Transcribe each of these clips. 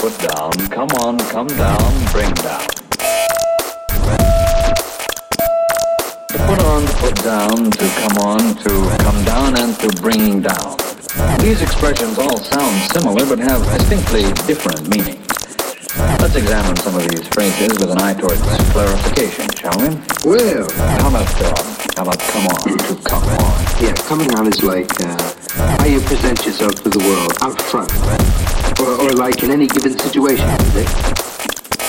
put down, come on, come down, bring down. To put on, to put down, to come on, to come down, and to bring down. These expressions all sound similar but have distinctly different meanings. Let's examine some of these phrases with an eye towards clarification, shall we? Well, How about, uh, how about come on, to come on? yeah, coming on is like uh, how you present yourself to the world out front. Or, or like in any given situation, is it?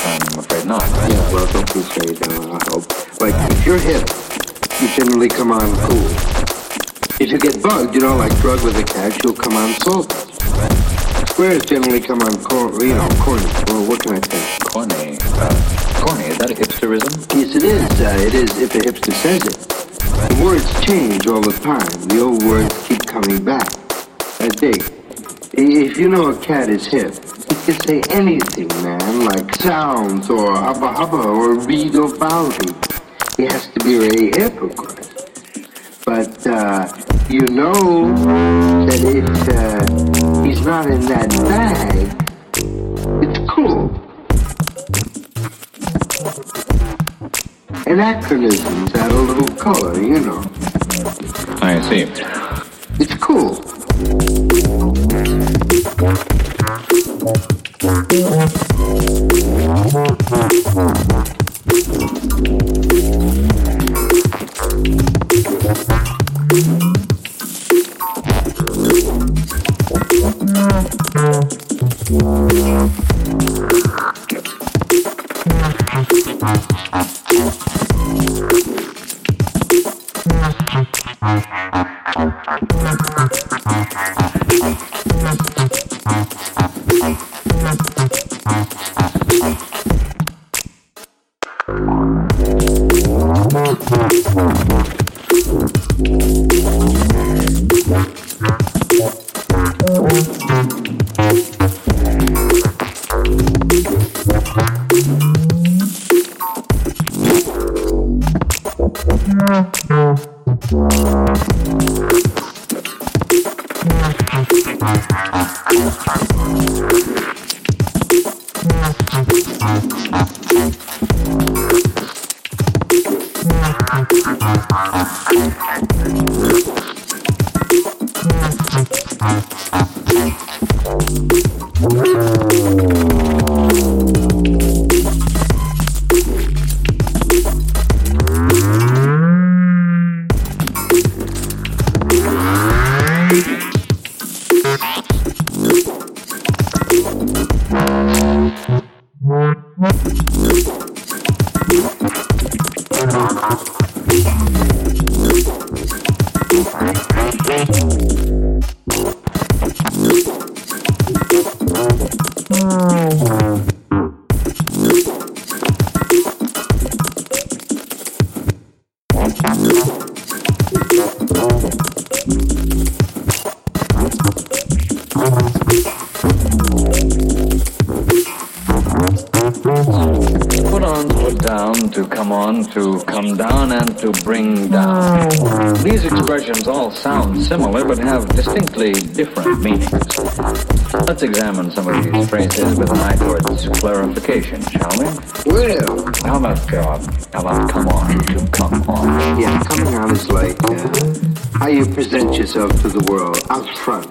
I'm afraid not. Yeah, well, don't be afraid, uh, I hope. Like, if you're hip, you generally come on cool. If you get bugged, you know, like drug with a catch, you'll come on salty. Squares generally come on, cor- you know, corny. Well, what can I say? Corny. Uh, corny, is that a hipsterism? Yes, it is. Uh, it is if a hipster says it. The words change all the time. The old words keep coming back. I dig. If you know a cat is hip, he can say anything, man, like sounds or hubba hubba or read or bounty. He has to be of course. But uh, you know that if uh, he's not in that bag, it's cool. Anachronisms add a little color, you know. I see. Cool. Thank you. Put Thank you. Down, to come on, to come down, and to bring down. These expressions all sound similar but have distinctly different meanings. Let's examine some of these phrases with an eye towards clarification, shall we? Well, How about, uh, how about come on, to come on? yeah, coming on is like uh, how you present yourself to the world out front.